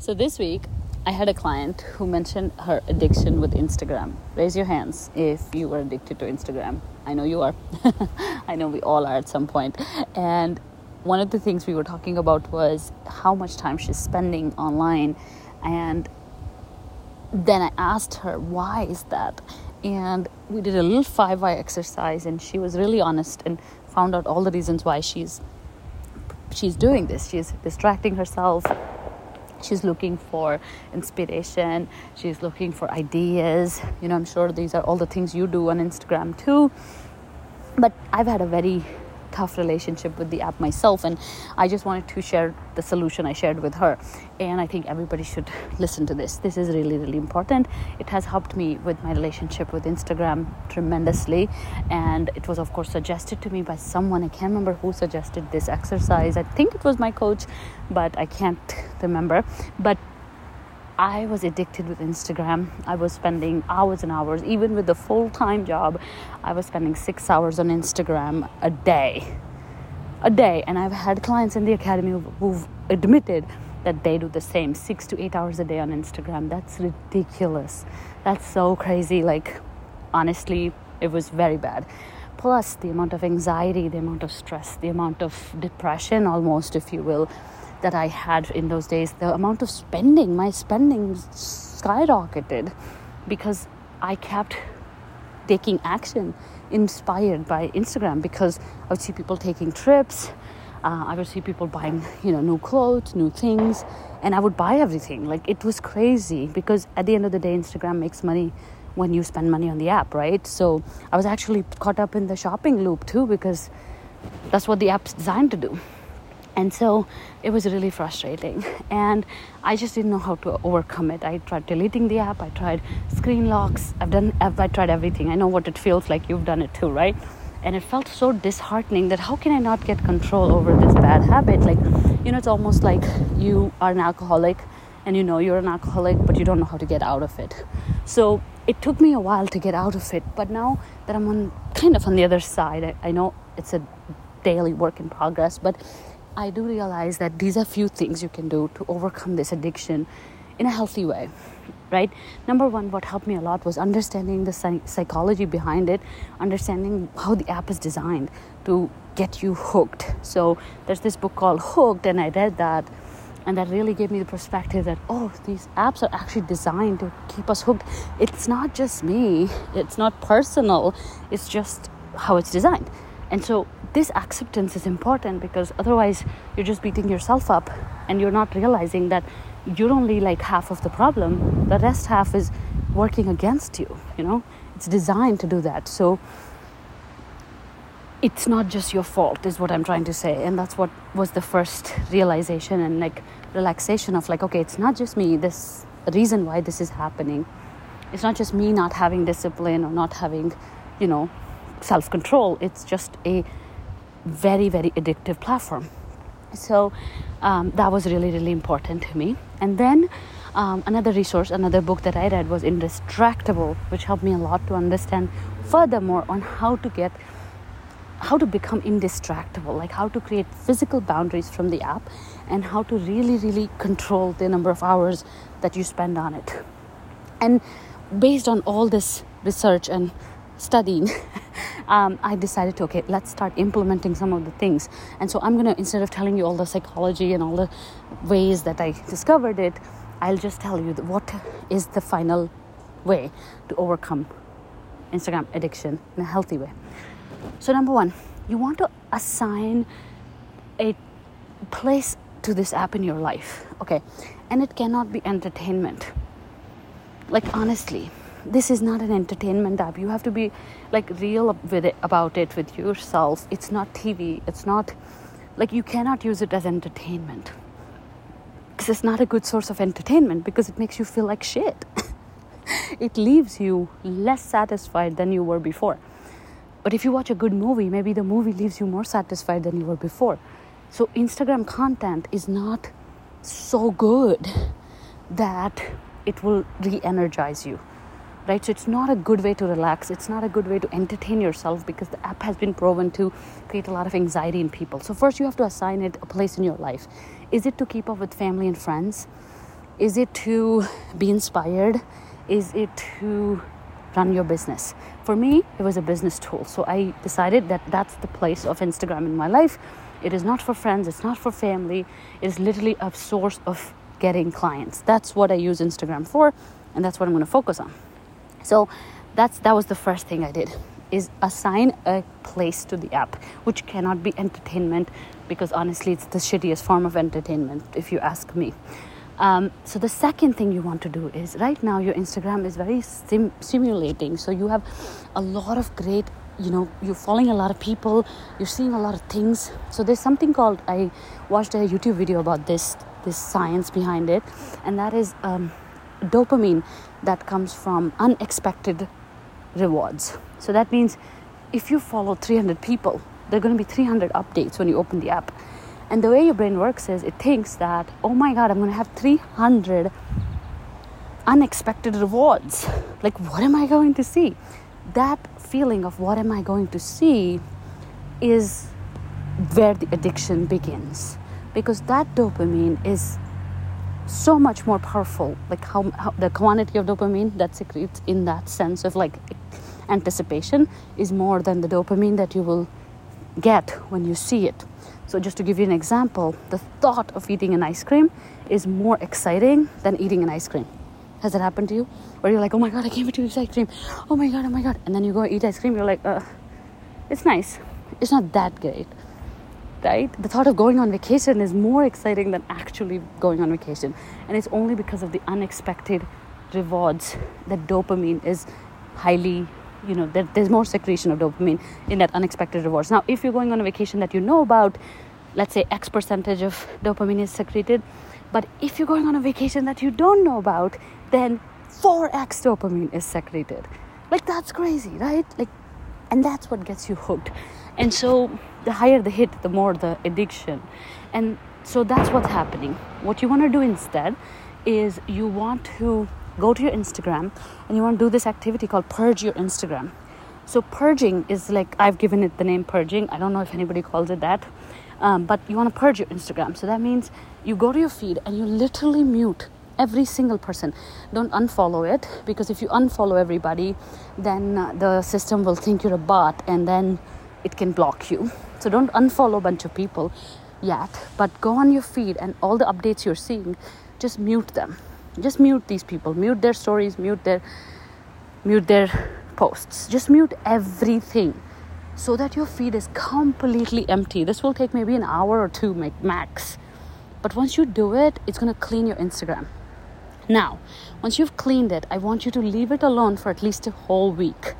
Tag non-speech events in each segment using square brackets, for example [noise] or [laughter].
So this week, I had a client who mentioned her addiction with Instagram. Raise your hands if you were addicted to Instagram. I know you are. [laughs] I know we all are at some point. And one of the things we were talking about was how much time she's spending online. And then I asked her, why is that? And we did a little 5Y exercise, and she was really honest and found out all the reasons why she's she's doing this. She's distracting herself she's looking for inspiration. She's looking for ideas. You know i'm sure these are all the things you do on instagram too. But i've had a very tough relationship with the app myself and i just wanted to share the solution i shared with her. And i think everybody should [laughs] listen to this. This is really really important. It has helped me with my relationship with instagram tremendously and it was of course suggested to me by someone. I can't remember who suggested this exercise. I think it was my coach but i can't [laughs] remember. But I was addicted with Instagram. I was spending hours and hours, even with the full time job, I was spending six hours on Instagram a day. A day. And I've had clients in the academy who've admitted that they do the same six to eight hours a day on Instagram. That's ridiculous. That's so crazy. Like, honestly, it was very bad. Plus, the amount of anxiety, the amount of stress, the amount of depression, almost, if you will that I had in those days, the amount of spending, my spending skyrocketed because I kept taking action inspired by Instagram because I would see people taking trips. Uh, I would see people buying, you know, new clothes, new things, and I would buy everything. Like it was crazy because at the end of the day, Instagram makes money when you spend money on the app, right? So I was actually caught up in the shopping loop too because that's what the app's designed to do and so it was really frustrating. [laughs] And i just didn't know how to overcome it. I tried deleting the app. I tried screen locks. I've done I tried everything. I know what it feels like. You've done it too right? And it felt so disheartening that how can i not get control over this bad habit? Like you know it's almost like you are an alcoholic and you know you're an alcoholic but you don't know how to get out of it. So it took me a while to get out of it. But now that i'm on kind of on the other side i, I know it's a daily work in progress but I do realize that these are few things you can do to overcome this addiction in a healthy way, right? Number one, what helped me a lot was understanding the psychology behind it, understanding how the app is designed to get you hooked. So there's this book called Hooked, and I read that. And that really gave me the perspective that, oh, these apps are actually designed to keep us hooked. It's not just me, it's not personal, it's just how it's designed. And so this acceptance is important because otherwise you're just beating yourself up and you're not realizing that you're only like half of the problem. The rest half is working against you you know? It's designed to do that. So it's not just your fault is what i'm trying to say. And that's what was the first realization and like relaxation of like okay it's not just me this reason why this is happening. It's not just me not having discipline or not having you know self control it's just a very very addictive platform. So um, that was really really important to me. And then um, another resource another book that i read was indistractable which helped me a lot to understand furthermore on how to get how to become indistractable like how to create physical boundaries from the app and how to really really control the number of hours that you spend on it. And based on all this research and studying [laughs] um, I decided to, okay, let's start implementing some of the things. And so I'm going to, instead of telling you all the psychology and all the ways that I discovered it, I'll just tell you what is the final way to overcome Instagram addiction in a healthy way. So, number one, you want to assign a place to this app in your life, okay? And it cannot be entertainment. Like, honestly, this is not an entertainment app. You have to be like real with it about it with yourself. It's not tv it's not like you cannot use it as entertainment. Because it's not a good source of entertainment because it makes you feel like shit. [laughs] It leaves you less satisfied than you were before. But if you watch a good movie maybe the movie leaves you more satisfied than you were before. So instagram content is not so good that it will re-energize you right so it's not a good way to relax it's not a good way to entertain yourself because the app has been proven to create a lot of anxiety in people so first you have to assign it a place in your life is it to keep up with family and friends Is it to be inspired? Is it to run your business? For me, it was a business tool. So I decided that that's the place of Instagram in my life. It is not for friends, it's not for family. It is literally a source of getting clients. That's what I use Instagram for, and that's what I'm going to focus on. So that's that was the first thing I did is assign a place to the app, which cannot be entertainment because honestly, it's the shittiest form of entertainment if you ask me. Um, so the second thing you want to do is right now your Instagram is very sim- simulating. So you have a lot of great, you know, you're following a lot of people, you're seeing a lot of things. So there's something called I watched a YouTube video about this, this science behind it, and that is um, dopamine that comes from unexpected rewards. So that means if you follow 300 people, there are going to be 300 updates when you open the app and the way your brain works is it thinks that, oh my God, I'm going to have 300 unexpected rewards. Like, what am I going to see? That feeling of what am I going to see is where the addiction begins. Because that dopamine is so much more powerful. Like, how, how the quantity of dopamine that secretes in that sense of like anticipation is more than the dopamine that you will get when you see it. So, just to give you an example, the thought of eating an ice cream is more exciting than eating an ice cream. Has that happened to you? Where you're like, oh my god, I can't wait to eat ice cream. Oh my god, oh my god. And then you go eat ice cream, you're like, uh, it's nice. It's not that great. Right? The thought of going on vacation is more exciting than actually going on vacation. And it's only because of the unexpected rewards that dopamine is highly you know there, there's more secretion of dopamine in that unexpected rewards now if you're going on a vacation that you know about let's say x percentage of dopamine is secreted but if you're going on a vacation that you don't know about then 4x dopamine is secreted like that's crazy right like and that's what gets you hooked and so the higher the hit the more the addiction and so that's what's happening what you want to do instead is you want to go to your Instagram and you want to do this activity called purge your Instagram. So, purging is like I've given it the name purging. I don't know if anybody calls it that, um, but you want to purge your Instagram. So, that means you go to your feed and you literally mute every single person. Don't unfollow it because if you unfollow everybody, then uh, the system will think you're a bot and then it can block you. So, don't unfollow a bunch of people yet, but go on your feed and all the updates you're seeing, just mute them. Just mute these people. Mute their stories mute their mute their posts. Just mute everything so that your feed is completely empty. This will take maybe an hour or two max. But once you do it it's going to clean your instagram. Now once you've cleaned it i want you to leave it alone for at least a whole week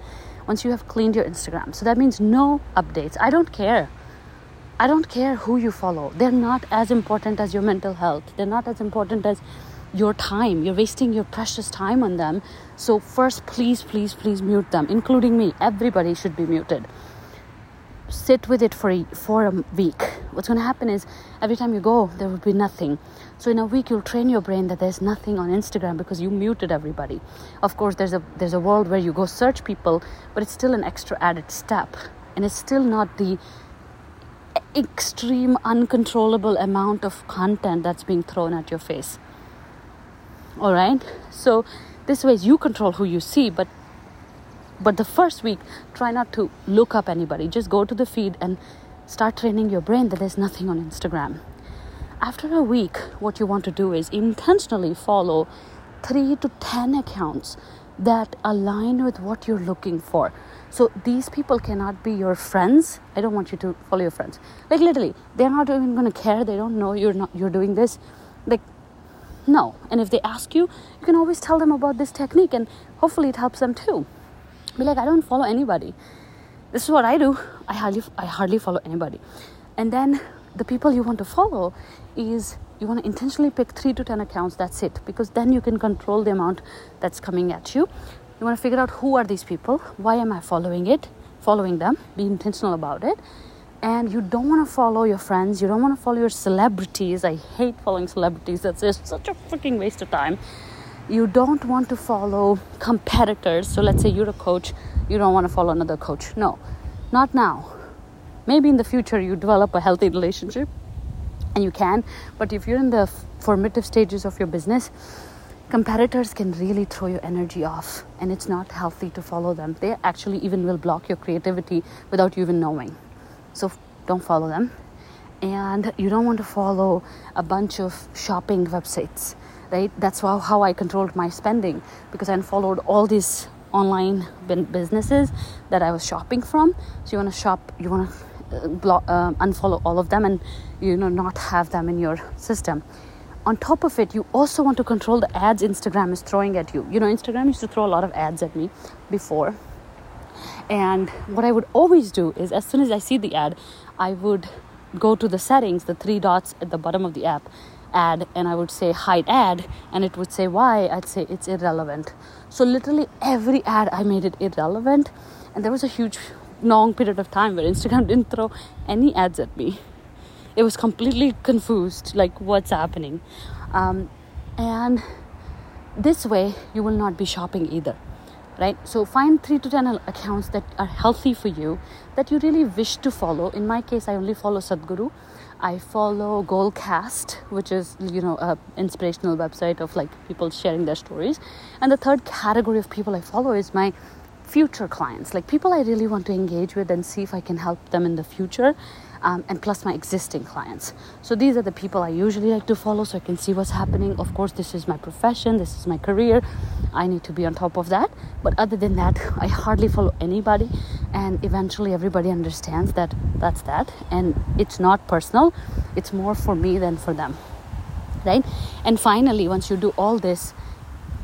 once you have cleaned your instagram so that means no updates i don't care I don't care who you follow. They're not as important as your mental health. They're not as important as your time. You're wasting your precious time on them. So, first, please, please, please mute them, including me. Everybody should be muted. Sit with it for a, for a week. What's going to happen is every time you go, there will be nothing. So in a week, you'll train your brain that there's nothing on Instagram because you muted everybody. Of course, there's a there's a world where you go search people, but it's still an extra added step, and it's still not the extreme uncontrollable amount of content that's being thrown at your face. All right? So this way you control who you see but but the first week try not to look up anybody. Just go to the feed and start training your brain that there's nothing on instagram after a week what you want to do is intentionally follow 3 to 10 accounts that align with what you're looking for so these people cannot be your friends i don't want you to follow your friends like literally they're not even going to care they don't know you're not you're doing this like no. And if they ask you, you can always tell them about this technique and hopefully it helps them too. Be like, I don't follow anybody. This is what I do. I hardly I hardly follow anybody. And then the people you want to follow is you want to intentionally pick 3 to 10 accounts that's it because then you can control the amount that's coming at you you want to figure out who are these people why am i following it following them be intentional about it and you don't want to follow your friends, you don't want to follow your celebrities. I hate following celebrities, that's just such a freaking waste of time. You don't want to follow competitors. So, let's say you're a coach, you don't want to follow another coach. No, not now. Maybe in the future you develop a healthy relationship and you can. But if you're in the formative stages of your business, competitors can really throw your energy off, and it's not healthy to follow them. They actually even will block your creativity without you even knowing. So don't follow them. And you don't want to follow a bunch of shopping websites, right? That's how, how I controlled my spending because I unfollowed all these online businesses that I was shopping from. So you want to shop, you want to block, uh, unfollow all of them, and you know not have them in your system. On top of it, you also want to control the ads Instagram is throwing at you. You know, Instagram used to throw a lot of ads at me before, and what I would always do is, as soon as I see the ad, I would go to the settings, the three dots at the bottom of the app, ad, and I would say hide ad, and it would say why. I'd say it's irrelevant. So, literally every ad I made it irrelevant, and there was a huge, long period of time where Instagram [laughs] didn't throw any ads at me. It was completely confused, like what's happening. Um, and this way, you will not be shopping either right so find 3 to 10 accounts that are healthy for you that you really wish to follow in my case i only follow sadhguru i follow goalcast which is you know a inspirational website of like people sharing their stories and the third category of people i follow is my future clients like people i really want to engage with and see if i can help them in the future um, and plus my existing clients. So these are the people I usually like to follow so I can see what's happening. Of course, this is my profession, this is my career. I need to be on top of that. But other than that, [laughs] I hardly follow anybody, and eventually everybody understands that that's that. And it's not personal, it's more for me than for them. Right? And finally, once you do all this,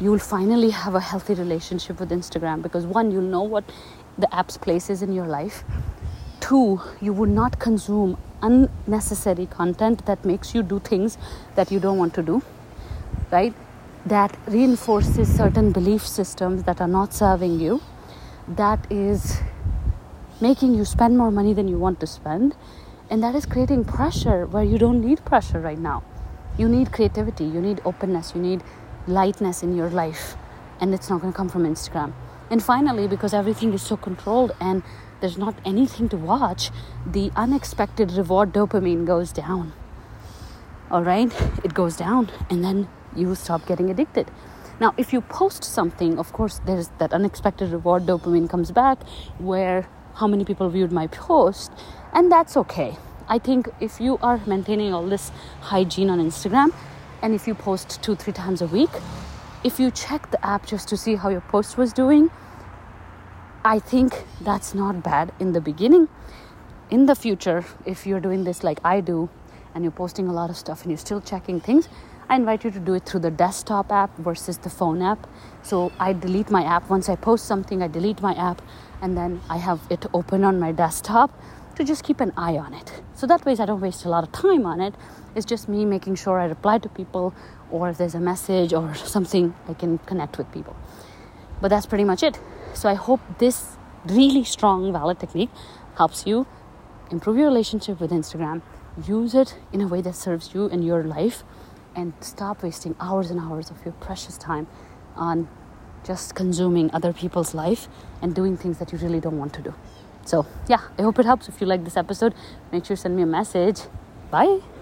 you will finally have a healthy relationship with Instagram because one, you'll know what the app's place is in your life. Two, you would not consume unnecessary content that makes you do things that you don't want to do, right? That reinforces certain belief systems that are not serving you, that is making you spend more money than you want to spend, and that is creating pressure where you don't need pressure right now. You need creativity, you need openness, you need lightness in your life, and it's not going to come from Instagram. And finally, because everything is so controlled and there's not anything to watch, the unexpected reward dopamine goes down. All right, it goes down, and then you stop getting addicted. Now, if you post something, of course, there's that unexpected reward dopamine comes back where how many people viewed my post, and that's okay. I think if you are maintaining all this hygiene on Instagram and if you post two, three times a week, if you check the app just to see how your post was doing, I think that's not bad in the beginning. In the future, if you're doing this like I do and you're posting a lot of stuff and you're still checking things, I invite you to do it through the desktop app versus the phone app. So I delete my app. Once I post something, I delete my app and then I have it open on my desktop to just keep an eye on it. So that way I don't waste a lot of time on it. It's just me making sure I reply to people or if there's a message or [laughs] something, I can connect with people. But that's pretty much it. So I hope this really strong valid technique helps you improve your relationship with Instagram. Use it in a way that serves you and your life and stop wasting hours and hours of your precious time on just consuming other people's life and doing things that you really don't want to do. So, yeah, I hope it helps. If you like this episode, make sure to send me a message. Bye.